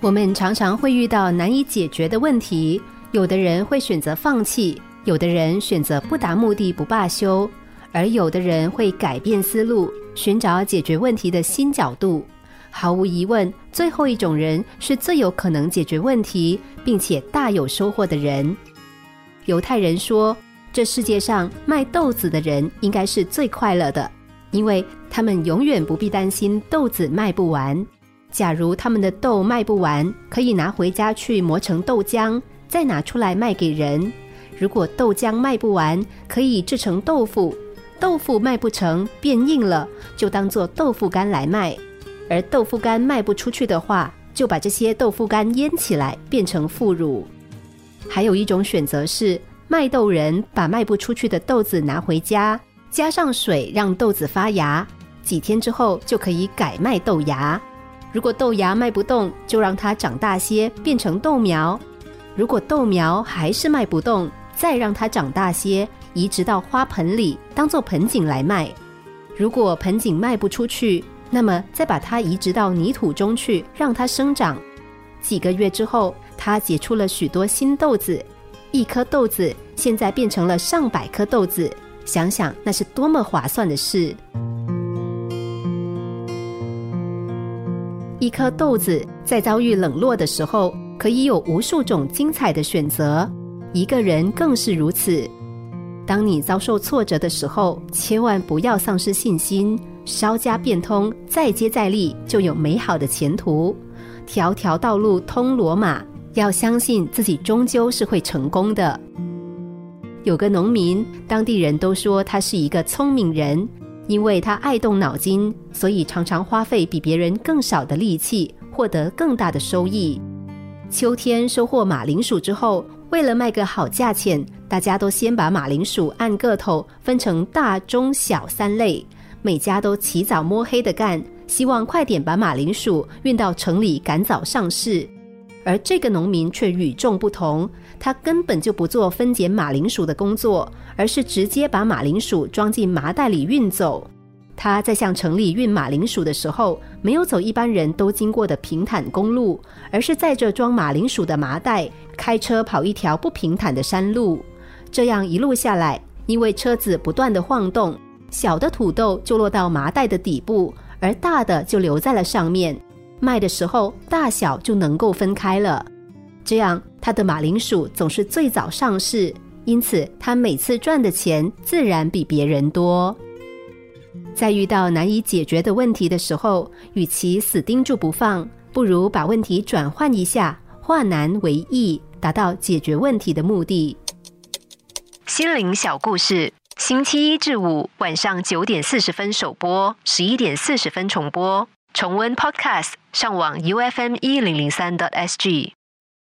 我们常常会遇到难以解决的问题，有的人会选择放弃，有的人选择不达目的不罢休，而有的人会改变思路，寻找解决问题的新角度。毫无疑问，最后一种人是最有可能解决问题，并且大有收获的人。犹太人说，这世界上卖豆子的人应该是最快乐的，因为他们永远不必担心豆子卖不完。假如他们的豆卖不完，可以拿回家去磨成豆浆，再拿出来卖给人。如果豆浆卖不完，可以制成豆腐；豆腐卖不成，变硬了，就当做豆腐干来卖。而豆腐干卖不出去的话，就把这些豆腐干腌起来，变成腐乳。还有一种选择是，卖豆人把卖不出去的豆子拿回家，加上水让豆子发芽，几天之后就可以改卖豆芽。如果豆芽卖不动，就让它长大些，变成豆苗；如果豆苗还是卖不动，再让它长大些，移植到花盆里，当做盆景来卖。如果盆景卖不出去，那么再把它移植到泥土中去，让它生长。几个月之后，它结出了许多新豆子，一颗豆子现在变成了上百颗豆子。想想那是多么划算的事！一颗豆子在遭遇冷落的时候，可以有无数种精彩的选择。一个人更是如此。当你遭受挫折的时候，千万不要丧失信心，稍加变通，再接再厉，就有美好的前途。条条道路通罗马，要相信自己终究是会成功的。有个农民，当地人都说他是一个聪明人。因为他爱动脑筋，所以常常花费比别人更少的力气，获得更大的收益。秋天收获马铃薯之后，为了卖个好价钱，大家都先把马铃薯按个头分成大、中、小三类，每家都起早摸黑的干，希望快点把马铃薯运到城里，赶早上市。而这个农民却与众不同，他根本就不做分拣马铃薯的工作，而是直接把马铃薯装进麻袋里运走。他在向城里运马铃薯的时候，没有走一般人都经过的平坦公路，而是载着装马铃薯的麻袋，开车跑一条不平坦的山路。这样一路下来，因为车子不断的晃动，小的土豆就落到麻袋的底部，而大的就留在了上面。卖的时候大小就能够分开了，这样他的马铃薯总是最早上市，因此他每次赚的钱自然比别人多。在遇到难以解决的问题的时候，与其死盯住不放，不如把问题转换一下，化难为易，达到解决问题的目的。心灵小故事，星期一至五晚上九点四十分首播，十一点四十分重播。重温 Podcast，上网 U F M 一零零三 t S G。